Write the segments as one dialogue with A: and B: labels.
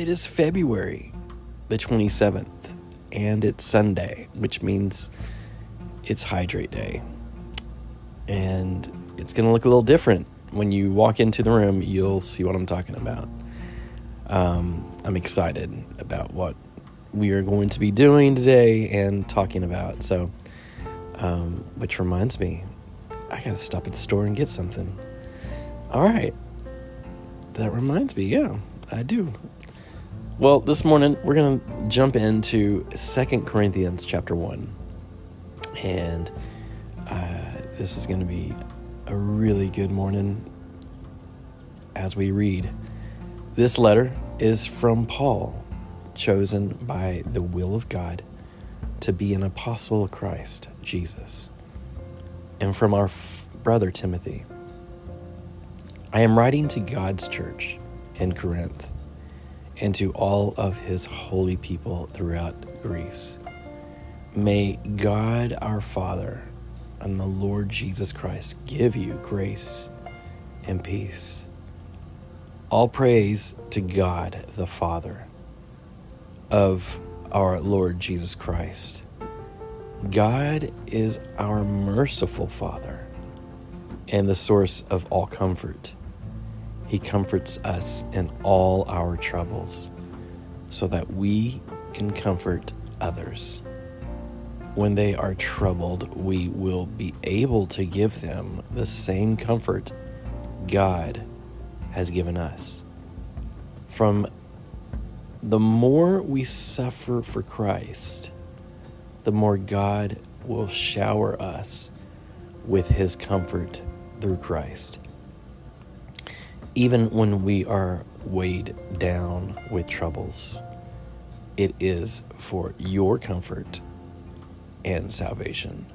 A: It is February the 27th, and it's Sunday, which means it's Hydrate Day. And it's going to look a little different. When you walk into the room, you'll see what I'm talking about. Um, I'm excited about what we are going to be doing today and talking about. So, um, which reminds me, I got to stop at the store and get something. All right. That reminds me, yeah, I do. Well, this morning we're going to jump into Second Corinthians chapter 1. And uh, this is going to be a really good morning as we read. This letter is from Paul, chosen by the will of God to be an apostle of Christ, Jesus, and from our f- brother Timothy. I am writing to God's church in Corinth and to all of his holy people throughout Greece. May God our Father and the Lord Jesus Christ give you grace and peace. All praise to God the Father of our Lord Jesus Christ. God is our merciful Father and the source of all comfort. He comforts us in all our troubles so that we can comfort others. When they are troubled, we will be able to give them the same comfort God has given us. From the more we suffer for Christ, the more God will shower us with his comfort through Christ even when we are weighed down with troubles, it is for your comfort and salvation.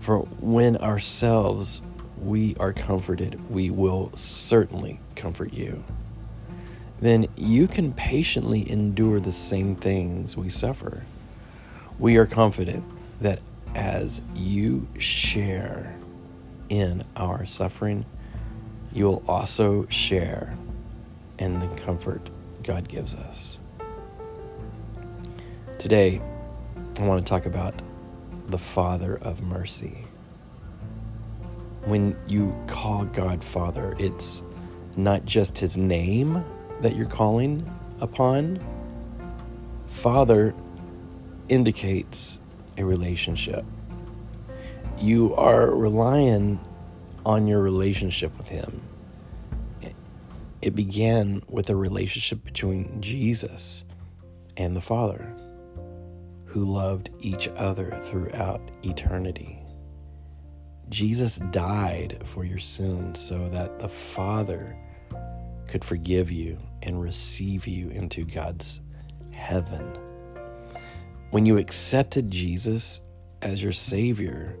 A: For when ourselves we are comforted, we will certainly comfort you. Then you can patiently endure the same things we suffer. We are confident that as you share in our suffering, you will also share in the comfort God gives us. Today, I want to talk about the Father of mercy. When you call God Father, it's not just his name that you're calling upon. Father indicates a relationship. You are relying on your relationship with Him. It began with a relationship between Jesus and the Father, who loved each other throughout eternity. Jesus died for your sins so that the Father could forgive you and receive you into God's heaven. When you accepted Jesus as your Savior,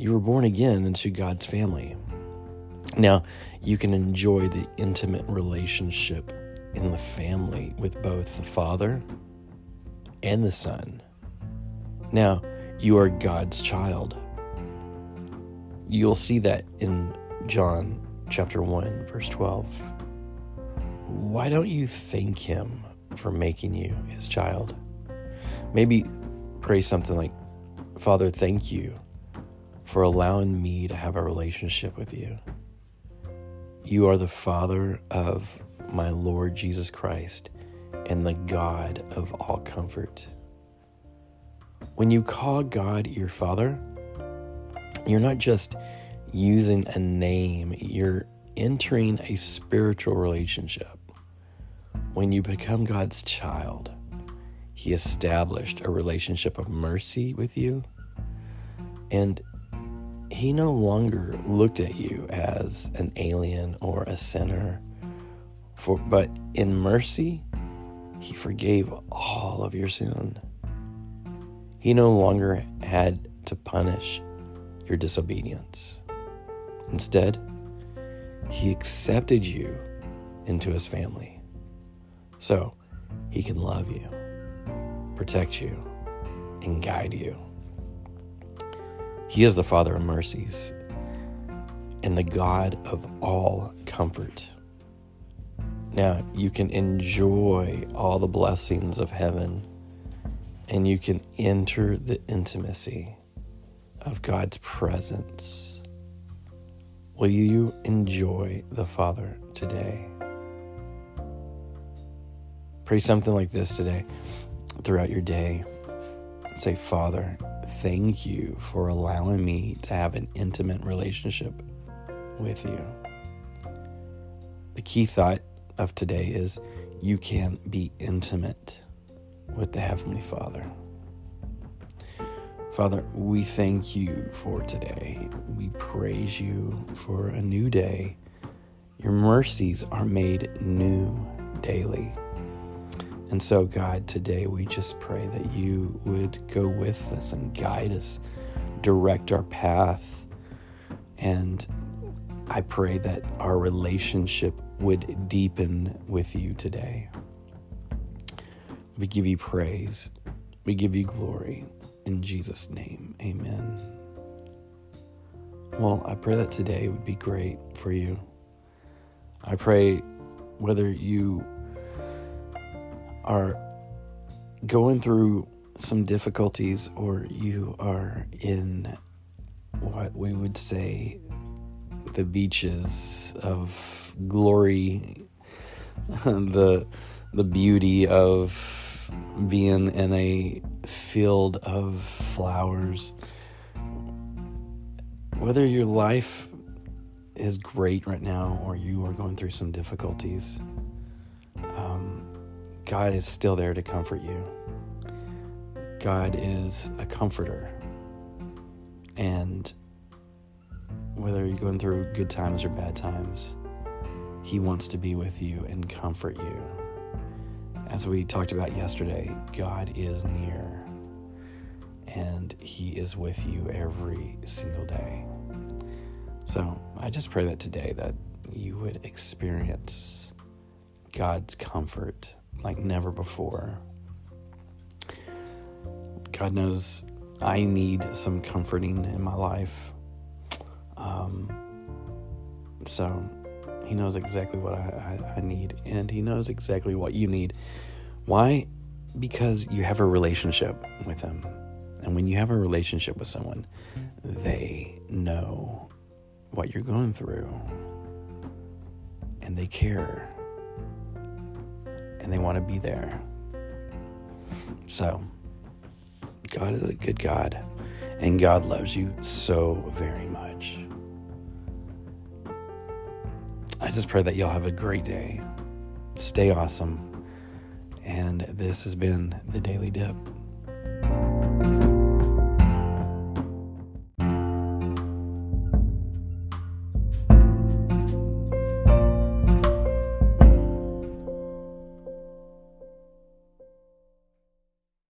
A: you were born again into God's family. Now, you can enjoy the intimate relationship in the family with both the Father and the Son. Now, you are God's child. You'll see that in John chapter 1, verse 12. Why don't you thank Him for making you His child? Maybe pray something like, Father, thank you for allowing me to have a relationship with you. You are the Father of my Lord Jesus Christ and the God of all comfort. When you call God your Father, you're not just using a name, you're entering a spiritual relationship. When you become God's child, He established a relationship of mercy with you and he no longer looked at you as an alien or a sinner. For but in mercy he forgave all of your sin. He no longer had to punish your disobedience. Instead he accepted you into his family so he can love you protect you and guide you he is the Father of mercies and the God of all comfort. Now you can enjoy all the blessings of heaven and you can enter the intimacy of God's presence. Will you enjoy the Father today? Pray something like this today throughout your day. Say, Father, thank you for allowing me to have an intimate relationship with you. The key thought of today is you can be intimate with the Heavenly Father. Father, we thank you for today. We praise you for a new day. Your mercies are made new daily. And so, God, today we just pray that you would go with us and guide us, direct our path. And I pray that our relationship would deepen with you today. We give you praise, we give you glory. In Jesus' name, amen. Well, I pray that today would be great for you. I pray whether you are going through some difficulties or you are in what we would say the beaches of glory, the the beauty of being in a field of flowers. Whether your life is great right now or you are going through some difficulties, God is still there to comfort you. God is a comforter. And whether you're going through good times or bad times, He wants to be with you and comfort you. As we talked about yesterday, God is near and He is with you every single day. So I just pray that today that you would experience God's comfort like never before. God knows I need some comforting in my life. Um, so he knows exactly what I, I, I need, and He knows exactly what you need. Why? Because you have a relationship with Him. And when you have a relationship with someone, they know what you're going through, and they care, and they want to be there. So, God is a good God, and God loves you so very much. I just pray that y'all have a great day. Stay awesome. And this has been the Daily Dip.